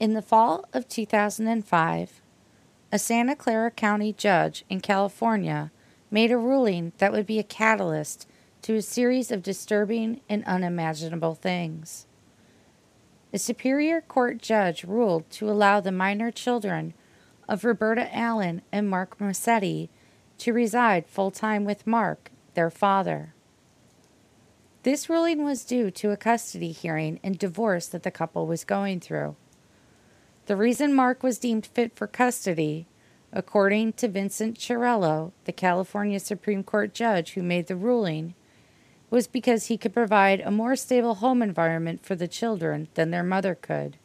In the fall of 2005, a Santa Clara County judge in California made a ruling that would be a catalyst to a series of disturbing and unimaginable things. A Superior Court judge ruled to allow the minor children of Roberta Allen and Mark Mesiti to reside full time with Mark, their father. This ruling was due to a custody hearing and divorce that the couple was going through. The reason Mark was deemed fit for custody, according to Vincent Chiarello, the California Supreme Court judge who made the ruling, was because he could provide a more stable home environment for the children than their mother could.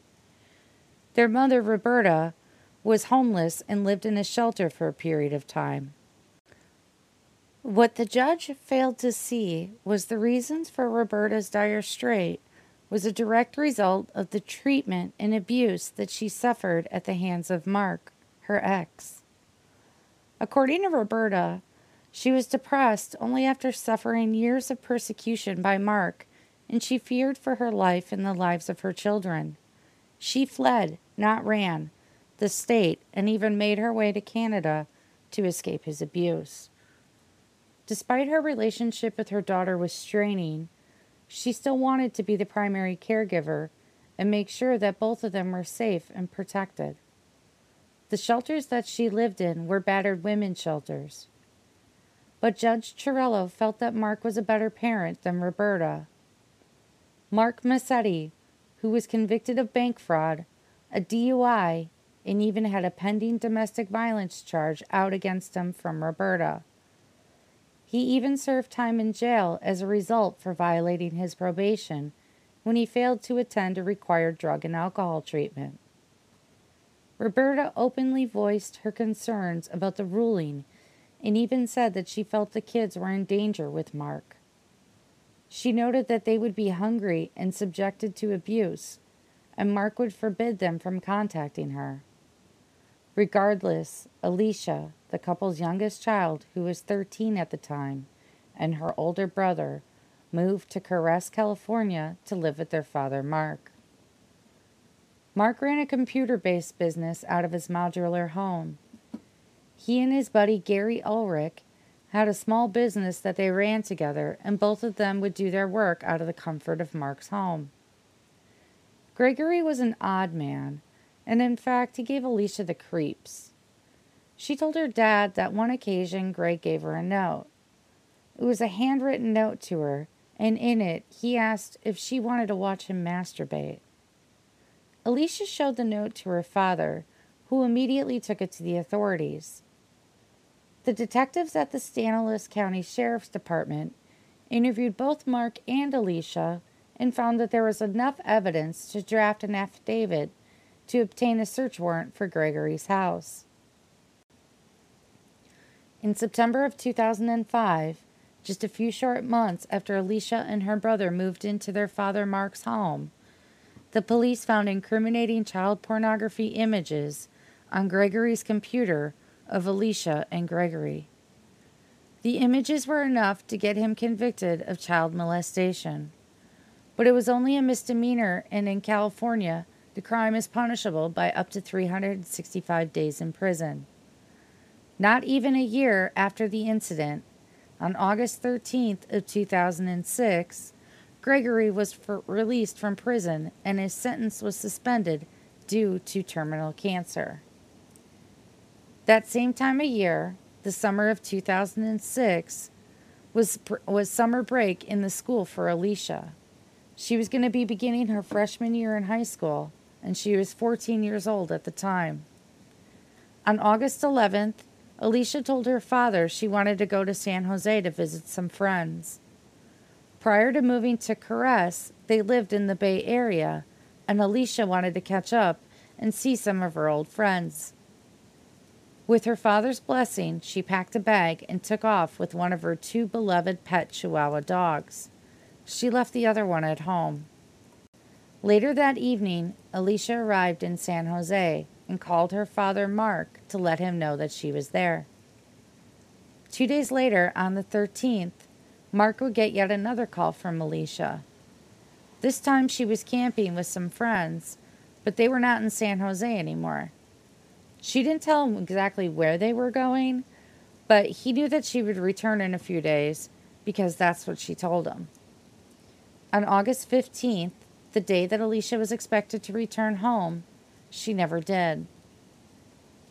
Their mother, Roberta, was homeless and lived in a shelter for a period of time. What the judge failed to see was the reasons for Roberta's dire strait was a direct result of the treatment and abuse that she suffered at the hands of Mark, her ex. According to Roberta, she was depressed only after suffering years of persecution by Mark, and she feared for her life and the lives of her children. She fled, not ran, the state and even made her way to Canada to escape his abuse. Despite her relationship with her daughter was straining, she still wanted to be the primary caregiver and make sure that both of them were safe and protected. The shelters that she lived in were battered women's shelters. But Judge Chiarello felt that Mark was a better parent than Roberta. Mark Mesiti, who was convicted of bank fraud, a DUI, and even had a pending domestic violence charge out against him from Roberta. He even served time in jail as a result for violating his probation when he failed to attend a required drug and alcohol treatment. Roberta openly voiced her concerns about the ruling and even said that she felt the kids were in danger with Mark. She noted that they would be hungry and subjected to abuse, and Mark would forbid them from contacting her. Regardless, Alysia, the couple's youngest child, who was 13 at the time, and her older brother moved to Ceres, California to live with their father, Mark. Mark ran a computer based business out of his modular home. He and his buddy Gary Ulrich had a small business that they ran together, and both of them would do their work out of the comfort of Mark's home. Gregory was an odd man, and in fact, he gave Alysia the creeps. She told her dad that one occasion Greg gave her a note. It was a handwritten note to her, and in it he asked if she wanted to watch him masturbate. Alysia showed the note to her father, who immediately took it to the authorities. The detectives at the Stanislaus County Sheriff's Department interviewed both Mark and Alysia and found that there was enough evidence to draft an affidavit to obtain a search warrant for Gregory's house. In September of 2005, just a few short months after Alysia and her brother moved into their father Mark's home, the police found incriminating child pornography images on Gregory's computer of Alysia and Gregory. The images were enough to get him convicted of child molestation. But it was only a misdemeanor, and in California, the crime is punishable by up to 365 days in prison. Not even a year after the incident, on August 13th of 2006, Gregory was released from prison and his sentence was suspended due to terminal cancer. That same time of year, the summer of 2006, was, was summer break in the school for Alysia. She was going to be beginning her freshman year in high school, and she was 14 years old at the time. On August 11th, Alysia told her father she wanted to go to San Jose to visit some friends. Prior to moving to Ceres, they lived in the Bay Area, and Alysia wanted to catch up and see some of her old friends. With her father's blessing, she packed a bag and took off with one of her two beloved pet Chihuahua dogs. She left the other one at home. Later that evening, Alysia arrived in San Jose and called her father Mark to let him know that she was there. Two days later, on the 13th, Mark would get yet another call from Alysia. This time she was camping with some friends, but they were not in San Jose anymore. She didn't tell him exactly where they were going, but he knew that she would return in a few days because that's what she told him. On August 15th, the day that Alysia was expected to return home, she never did.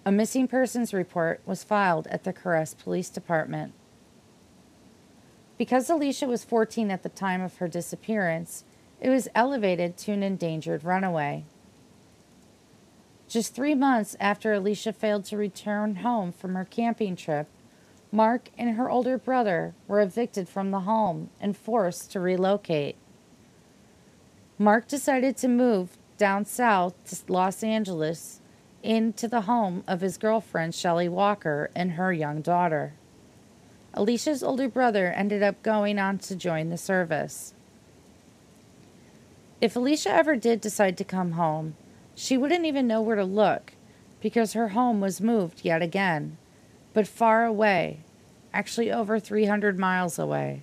A missing persons report was filed at the Ceres Police Department. Because Alysia was 14 at the time of her disappearance, it was elevated to an endangered runaway. Just three months after Alysia failed to return home from her camping trip, Mark and her older brother were evicted from the home and forced to relocate. Mark decided to move down south to Los Angeles into the home of his girlfriend Shelley Walker and her young daughter. Alysia's older brother ended up going on to join the service. If Alysia ever did decide to come home, she wouldn't even know where to look because her home was moved yet again, but far away, actually over 300 miles away.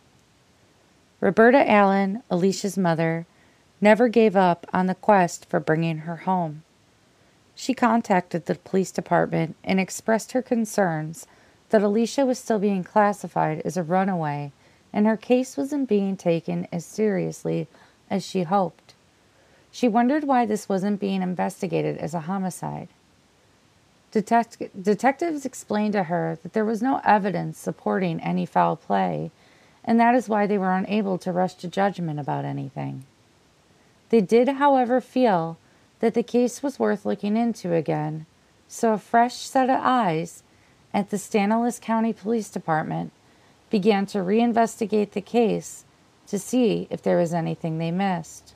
Roberta Allen, Alysia's mother, never gave up on the quest for bringing her home. She contacted the police department and expressed her concerns that Alysia was still being classified as a runaway and her case wasn't being taken as seriously as she hoped. She wondered why this wasn't being investigated as a homicide. Detect- detectives explained to her that there was no evidence supporting any foul play, and that is why they were unable to rush to judgment about anything. They did, however, feel that the case was worth looking into again, so a fresh set of eyes at the Stanislaus County Police Department began to reinvestigate the case to see if there was anything they missed.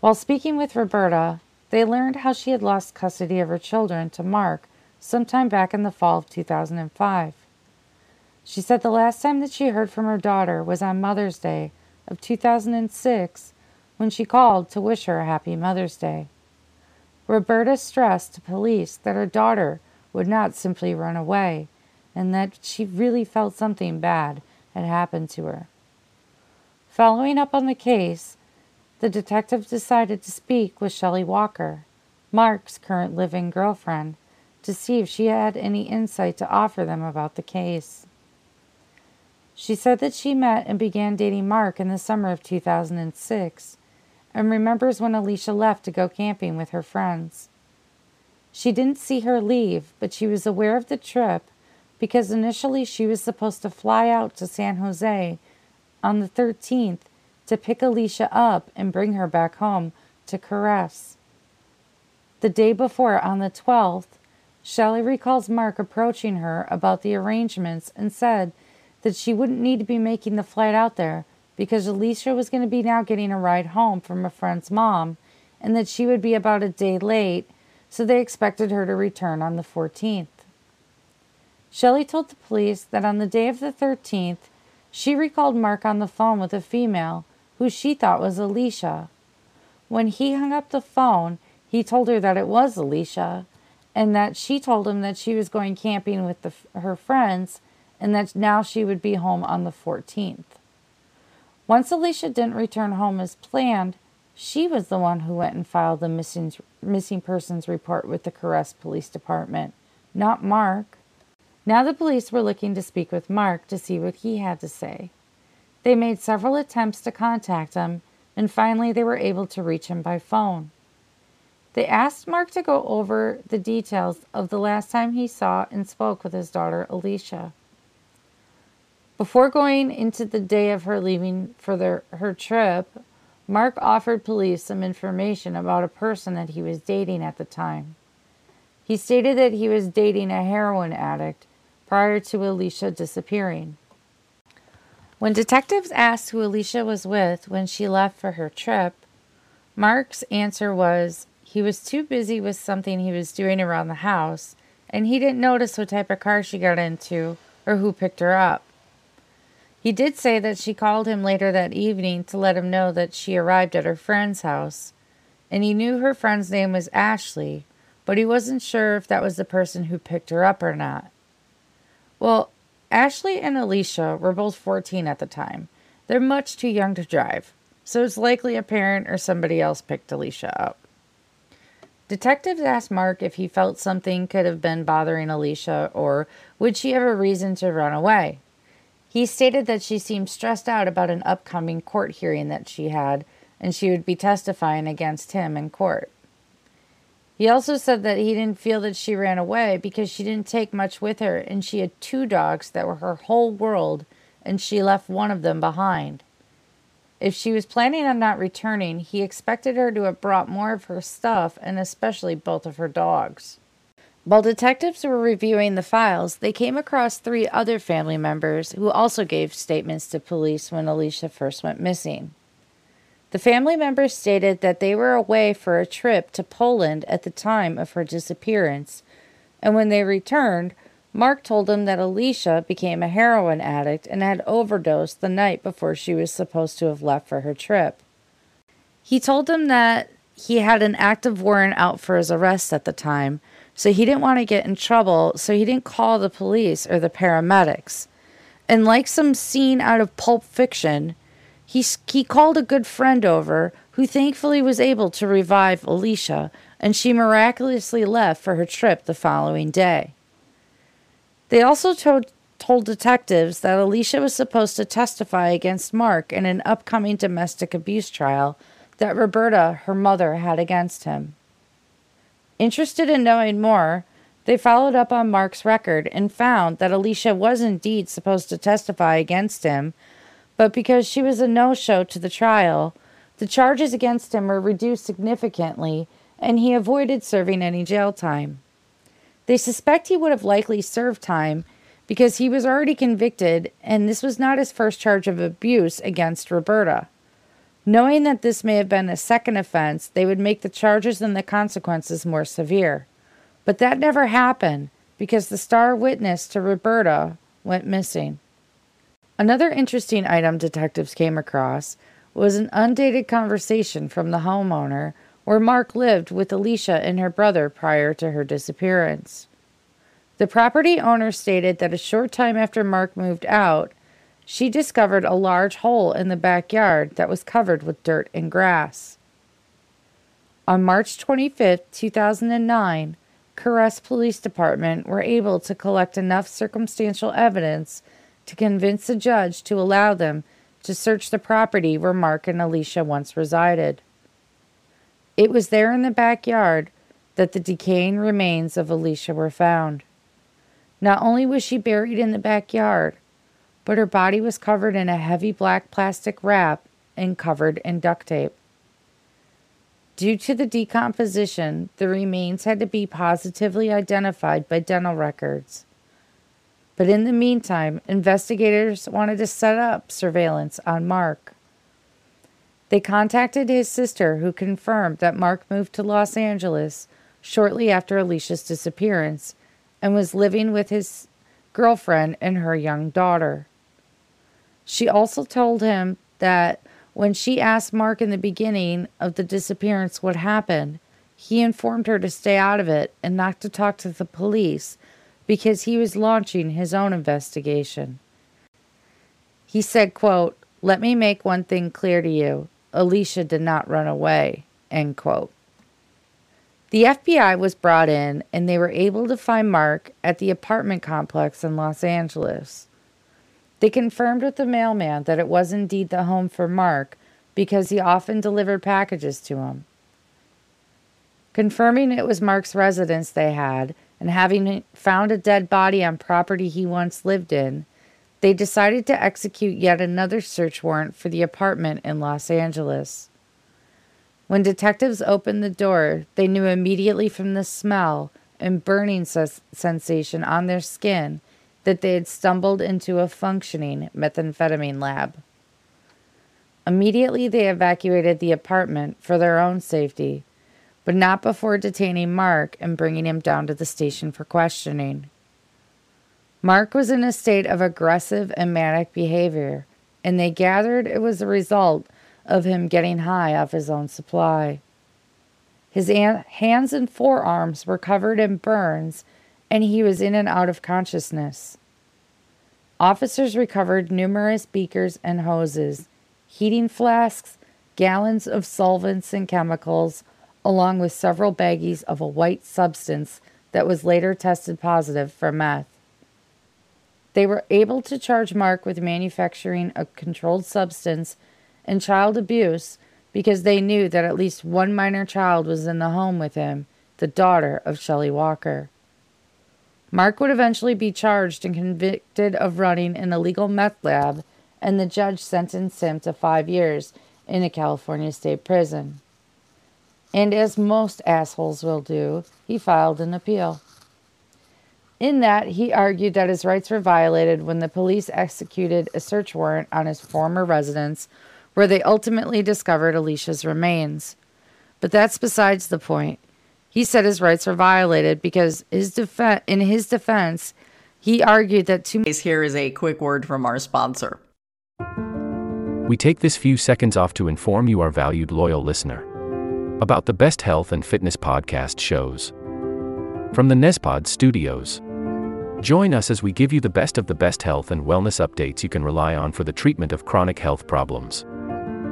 While speaking with Roberta, they learned how she had lost custody of her children to Mark sometime back in the fall of 2005. She said the last time that she heard from her daughter was on Mother's Day of 2006 when she called to wish her a happy Mother's Day. Roberta stressed to police that her daughter would not simply run away and that she really felt something bad had happened to her. Following up on the case, the detective decided to speak with Shelley Walker, Mark's current living girlfriend, to see if she had any insight to offer them about the case. She said that she met and began dating Mark in the summer of 2006 and remembers when Alysia left to go camping with her friends. She didn't see her leave, but she was aware of the trip because initially she was supposed to fly out to San Jose on the 13th to pick Alysia up and bring her back home to Ceres. The day before, on the 12th, Shelley recalls Mark approaching her about the arrangements and said that she wouldn't need to be making the flight out there because Alysia was going to be now getting a ride home from a friend's mom and that she would be about a day late, so they expected her to return on the 14th. Shelley told the police that on the day of the 13th, she recalled Mark on the phone with a female who she thought was Alysia. When he hung up the phone, he told her that it was Alysia and that she told him that she was going camping with the, her friends and that now she would be home on the 14th. Once Alysia didn't return home as planned, she was the one who went and filed the missing, missing persons report with the Ceres Police Department, not Mark. Now the police were looking to speak with Mark to see what he had to say. They made several attempts to contact him, and finally they were able to reach him by phone. They asked Mark to go over the details of the last time he saw and spoke with his daughter Alysia. Before going into the day of her leaving for their, her trip, Mark offered police some information about a person that he was dating at the time. He stated that he was dating a heroin addict prior to Alysia disappearing. When detectives asked who Alysia was with when she left for her trip, Mark's answer was he was too busy with something he was doing around the house and he didn't notice what type of car she got into or who picked her up. He did say that she called him later that evening to let him know that she arrived at her friend's house, and he knew her friend's name was Ashley, but he wasn't sure if that was the person who picked her up or not. Well, Ashley and Alysia were both 14 at the time. They're much too young to drive, so it's likely a parent or somebody else picked Alysia up. Detectives asked Mark if he felt something could have been bothering Alysia or would she have a reason to run away. He stated that she seemed stressed out about an upcoming court hearing that she had and she would be testifying against him in court. He also said that he didn't feel that she ran away because she didn't take much with her and she had two dogs that were her whole world and she left one of them behind. If she was planning on not returning, he expected her to have brought more of her stuff and especially both of her dogs. While detectives were reviewing the files, they came across three other family members who also gave statements to police when Alysia first went missing. The family members stated that they were away for a trip to Poland at the time of her disappearance, and when they returned, Mark told them that Alysia became a heroin addict and had overdosed the night before she was supposed to have left for her trip. He told them that he had an active warrant out for his arrest at the time, so he didn't want to get in trouble, so he didn't call the police or the paramedics. And like some scene out of Pulp Fiction, he, he called a good friend over who thankfully was able to revive Alysia, and she miraculously left for her trip the following day. They also told, told detectives that Alysia was supposed to testify against Mark in an upcoming domestic abuse trial that Roberta, her mother, had against him. Interested in knowing more, they followed up on Mark's record and found that Alysia was indeed supposed to testify against him but because she was a no show to the trial, the charges against him were reduced significantly and he avoided serving any jail time. They suspect he would have likely served time because he was already convicted and this was not his first charge of abuse against Roberta. Knowing that this may have been a second offense, they would make the charges and the consequences more severe. But that never happened because the star witness to Roberta went missing. Another interesting item detectives came across was an undated conversation from the homeowner where Mark lived with Alysia and her brother prior to her disappearance. The property owner stated that a short time after Mark moved out, she discovered a large hole in the backyard that was covered with dirt and grass. On March 25, 2009, Ceres Police Department were able to collect enough circumstantial evidence to convince the judge to allow them to search the property where Mark and Alysia once resided. It was there in the backyard that the decaying remains of Alysia were found. Not only was she buried in the backyard, but her body was covered in a heavy black plastic wrap and covered in duct tape. Due to the decomposition, the remains had to be positively identified by dental records. But in the meantime, investigators wanted to set up surveillance on Mark. They contacted his sister, who confirmed that Mark moved to Los Angeles shortly after Alysia's disappearance and was living with his girlfriend and her young daughter. She also told him that when she asked Mark in the beginning of the disappearance what happened, he informed her to stay out of it and not to talk to the police because he was launching his own investigation. He said, quote, Let me make one thing clear to you. Alysia did not run away. End quote. The FBI was brought in and they were able to find Mark at the apartment complex in Los Angeles. They confirmed with the mailman that it was indeed the home for Mark because he often delivered packages to him. Confirming it was Mark's residence they had, and having found a dead body on property he once lived in, they decided to execute yet another search warrant for the apartment in Los Angeles. When detectives opened the door, they knew immediately from the smell and burning sensation on their skin that they had stumbled into a functioning methamphetamine lab. Immediately, they evacuated the apartment for their own safety but not before detaining Mark and bringing him down to the station for questioning. Mark was in a state of aggressive and manic behavior, and they gathered it was the result of him getting high off his own supply. His hands and forearms were covered in burns, and he was in and out of consciousness. Officers recovered numerous beakers and hoses, heating flasks, gallons of solvents and chemicals, along with several baggies of a white substance that was later tested positive for meth. They were able to charge Mark with manufacturing a controlled substance and child abuse because they knew that at least one minor child was in the home with him, the daughter of Shelley Walker. Mark would eventually be charged and convicted of running an illegal meth lab, and the judge sentenced him to five years in a California state prison. And as most assholes will do, he filed an appeal. In that, he argued that his rights were violated when the police executed a search warrant on his former residence, where they ultimately discovered Alysia's remains. But that's besides the point. He said his rights were violated because his def- in his defense, he argued that too. Here is a quick word from our sponsor. We take this few seconds off to inform you, our valued loyal listener about the best health and fitness podcast shows. From the Nezpod studios. Join us as we give you the best of the best health and wellness updates you can rely on for the treatment of chronic health problems.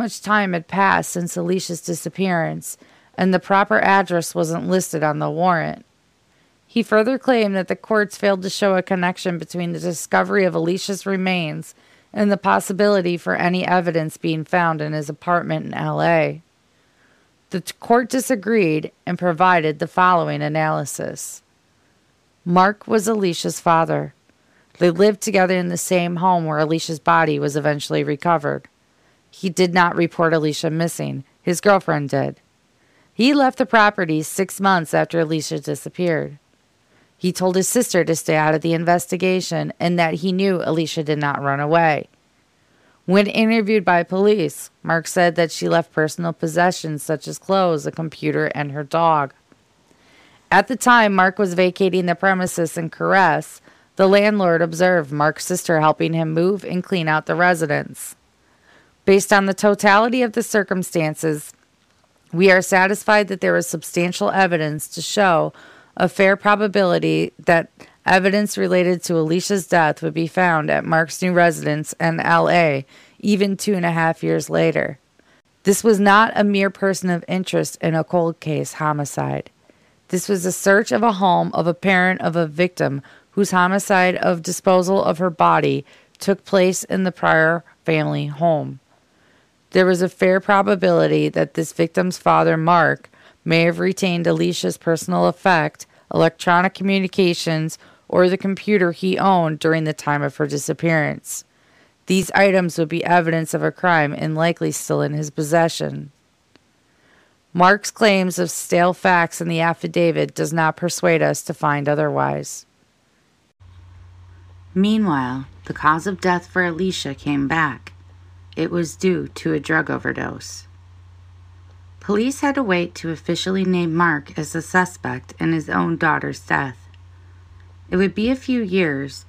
Much time had passed since Alysia's disappearance, and the proper address wasn't listed on the warrant. He further claimed that the courts failed to show a connection between the discovery of Alysia's remains and the possibility for any evidence being found in his apartment in LA. The court disagreed and provided the following analysis Mark was Alysia's father. They lived together in the same home where Alysia's body was eventually recovered. He did not report Alysia missing, his girlfriend did. He left the property six months after Alysia disappeared. He told his sister to stay out of the investigation and that he knew Alysia did not run away. When interviewed by police, Mark said that she left personal possessions such as clothes, a computer, and her dog. At the time Mark was vacating the premises in Ceres, the landlord observed Mark's sister helping him move and clean out the residence. Based on the totality of the circumstances, we are satisfied that there is substantial evidence to show a fair probability that evidence related to Alysia's death would be found at Mark's new residence in LA even two and a half years later. This was not a mere person of interest in a cold case homicide. This was a search of a home of a parent of a victim whose homicide of disposal of her body took place in the prior family home. There was a fair probability that this victim's father, Mark, may have retained Alysia's personal effect electronic communications, or the computer he owned during the time of her disappearance. These items would be evidence of a crime and likely still in his possession. Mark's claims of stale facts in the affidavit does not persuade us to find otherwise. Meanwhile, the cause of death for Alysia came back. It was due to a drug overdose. Police had to wait to officially name Mark as the suspect in his own daughter's death. It would be a few years,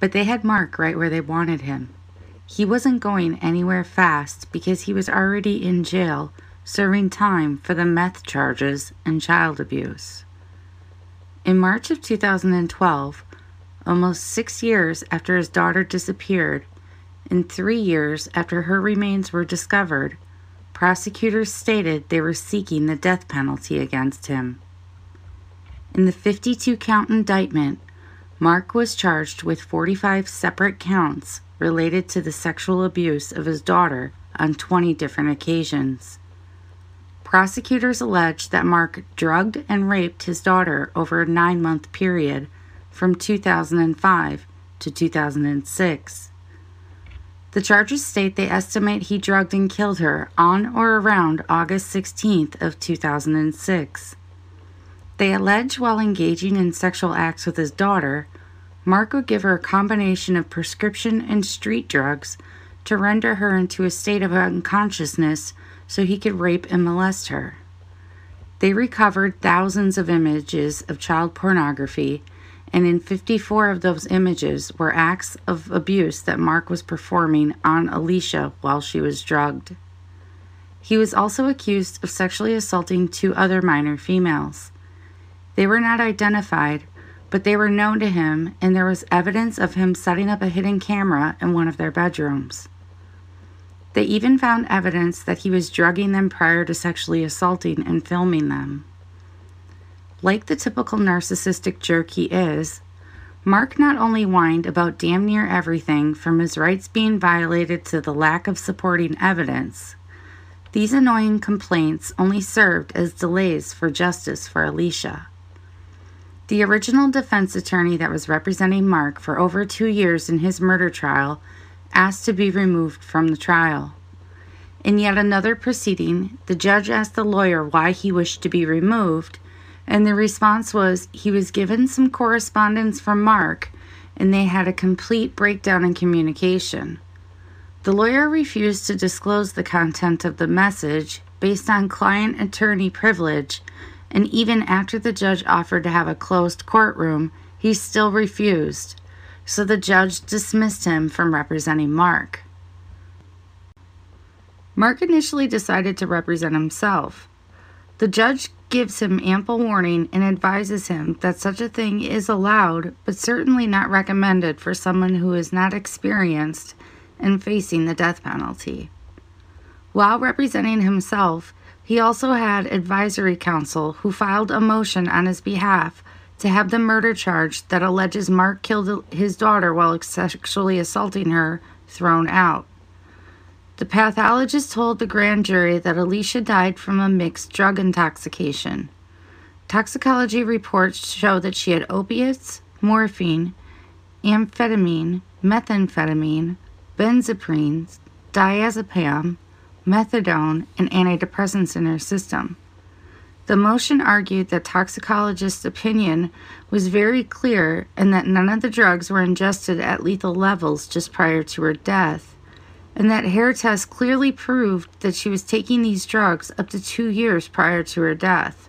but they had Mark right where they wanted him. He wasn't going anywhere fast because he was already in jail serving time for the meth charges and child abuse. In March of 2012, almost six years after his daughter disappeared, and three years after her remains were discovered, prosecutors stated they were seeking the death penalty against him. In the 52 count indictment, Mark was charged with 45 separate counts related to the sexual abuse of his daughter on 20 different occasions. Prosecutors alleged that Mark drugged and raped his daughter over a nine month period from 2005 to 2006. The charges state they estimate he drugged and killed her on or around August 16th of 2006. They allege while engaging in sexual acts with his daughter, Mark would give her a combination of prescription and street drugs to render her into a state of unconsciousness so he could rape and molest her. They recovered thousands of images of child pornography and in 54 of those images were acts of abuse that Mark was performing on Alysia while she was drugged. He was also accused of sexually assaulting two other minor females. They were not identified, but they were known to him, and there was evidence of him setting up a hidden camera in one of their bedrooms. They even found evidence that he was drugging them prior to sexually assaulting and filming them. Like the typical narcissistic jerk he is, Mark not only whined about damn near everything from his rights being violated to the lack of supporting evidence. These annoying complaints only served as delays for justice for Alysia. The original defense attorney that was representing Mark for over two years in his murder trial asked to be removed from the trial. In yet another proceeding, the judge asked the lawyer why he wished to be removed, and the response was he was given some correspondence from Mark and they had a complete breakdown in communication. The lawyer refused to disclose the content of the message based on client attorney privilege, and even after the judge offered to have a closed courtroom, he still refused. so the judge dismissed him from representing Mark. Mark initially decided to represent himself. The judge gives him ample warning and advises him that such a thing is allowed, but certainly not recommended for someone who is not experienced in facing the death penalty. While representing himself, he also had advisory counsel who filed a motion on his behalf to have the murder charge that alleges Mark killed his daughter while sexually assaulting her thrown out. The pathologist told the grand jury that Alysia died from a mixed drug intoxication. Toxicology reports show that she had opiates, morphine, amphetamine, methamphetamine, benzaprine, diazepam, methadone, and antidepressants in her system. The motion argued that toxicologist's opinion was very clear and that none of the drugs were ingested at lethal levels just prior to her death, and that hair test clearly proved that she was taking these drugs up to two years prior to her death.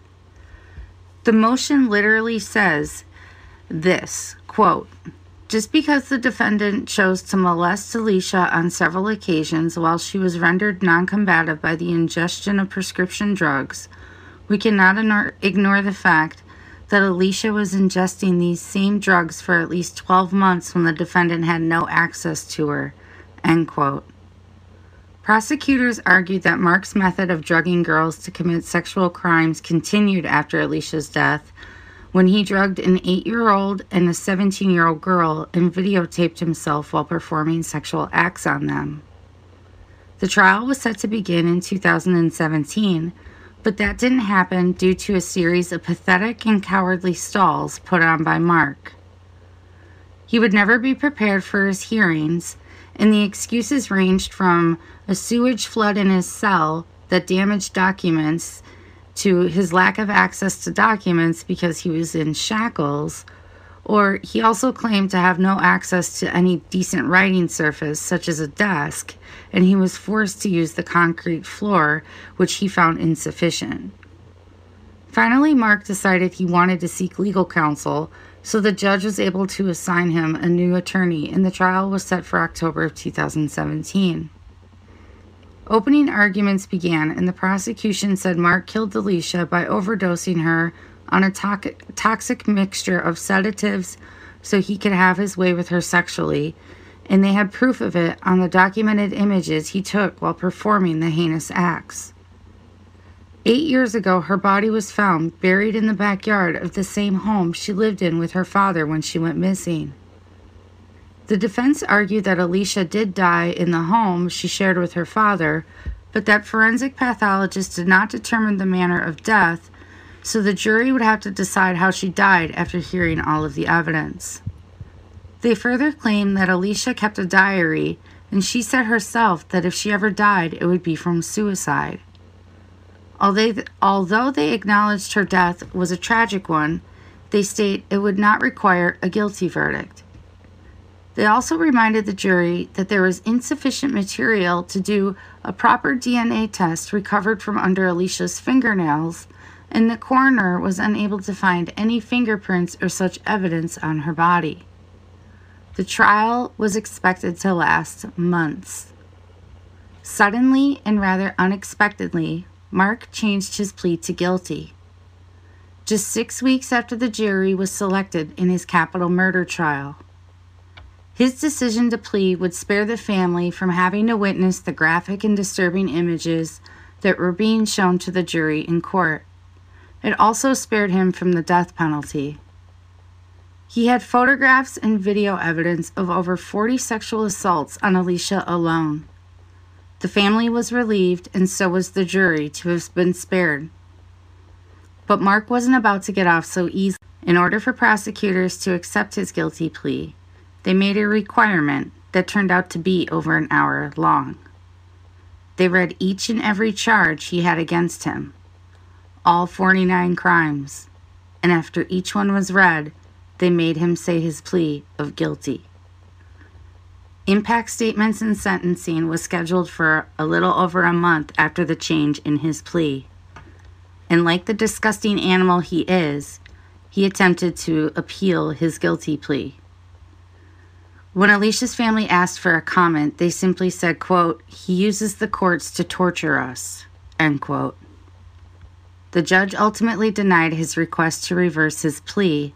The motion literally says this quote, just because the defendant chose to molest Alysia on several occasions while she was rendered non combative by the ingestion of prescription drugs, we cannot ignore the fact that Alysia was ingesting these same drugs for at least 12 months when the defendant had no access to her. End quote. Prosecutors argued that Mark's method of drugging girls to commit sexual crimes continued after Alysia's death when he drugged an 8 year old and a 17 year old girl and videotaped himself while performing sexual acts on them. The trial was set to begin in 2017, but that didn't happen due to a series of pathetic and cowardly stalls put on by Mark. He would never be prepared for his hearings, and the excuses ranged from a sewage flood in his cell that damaged documents to his lack of access to documents because he was in shackles, or he also claimed to have no access to any decent writing surface, such as a desk, and he was forced to use the concrete floor, which he found insufficient. Finally, Mark decided he wanted to seek legal counsel, so the judge was able to assign him a new attorney, and the trial was set for October of 2017. Opening arguments began, and the prosecution said Mark killed Alysia by overdosing her on a to- toxic mixture of sedatives so he could have his way with her sexually, and they had proof of it on the documented images he took while performing the heinous acts. Eight years ago, her body was found buried in the backyard of the same home she lived in with her father when she went missing. The defense argued that Alysia did die in the home she shared with her father, but that forensic pathologists did not determine the manner of death, so the jury would have to decide how she died after hearing all of the evidence. They further claimed that Alysia kept a diary, and she said herself that if she ever died, it would be from suicide. Although they acknowledged her death was a tragic one, they state it would not require a guilty verdict. They also reminded the jury that there was insufficient material to do a proper DNA test recovered from under Alysia's fingernails, and the coroner was unable to find any fingerprints or such evidence on her body. The trial was expected to last months. Suddenly and rather unexpectedly, Mark changed his plea to guilty. Just six weeks after the jury was selected in his capital murder trial. His decision to plead would spare the family from having to witness the graphic and disturbing images that were being shown to the jury in court. It also spared him from the death penalty. He had photographs and video evidence of over 40 sexual assaults on Alysia alone. The family was relieved, and so was the jury, to have been spared. But Mark wasn't about to get off so easily. In order for prosecutors to accept his guilty plea, they made a requirement that turned out to be over an hour long. They read each and every charge he had against him, all 49 crimes, and after each one was read, they made him say his plea of guilty. Impact statements and sentencing was scheduled for a little over a month after the change in his plea. And like the disgusting animal he is, he attempted to appeal his guilty plea. When Alysia's family asked for a comment, they simply said, quote, he uses the courts to torture us, end quote. The judge ultimately denied his request to reverse his plea,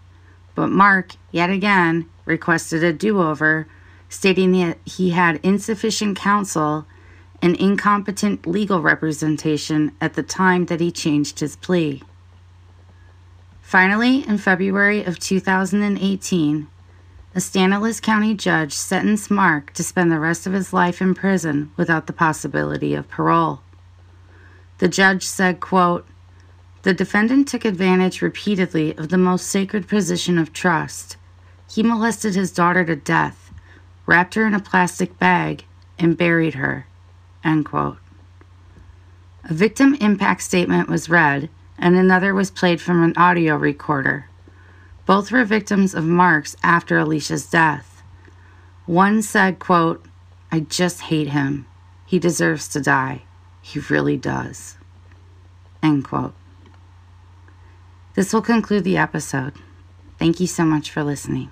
but Mark, yet again, requested a do over, stating that he had insufficient counsel and incompetent legal representation at the time that he changed his plea. Finally, in February of 2018, a Stanislaus County judge sentenced Mark to spend the rest of his life in prison without the possibility of parole. The judge said, quote, The defendant took advantage repeatedly of the most sacred position of trust. He molested his daughter to death, wrapped her in a plastic bag, and buried her. End quote. A victim impact statement was read, and another was played from an audio recorder. Both were victims of Mark's after Alysia's death. One said, quote, I just hate him. He deserves to die. He really does. End quote. This will conclude the episode. Thank you so much for listening.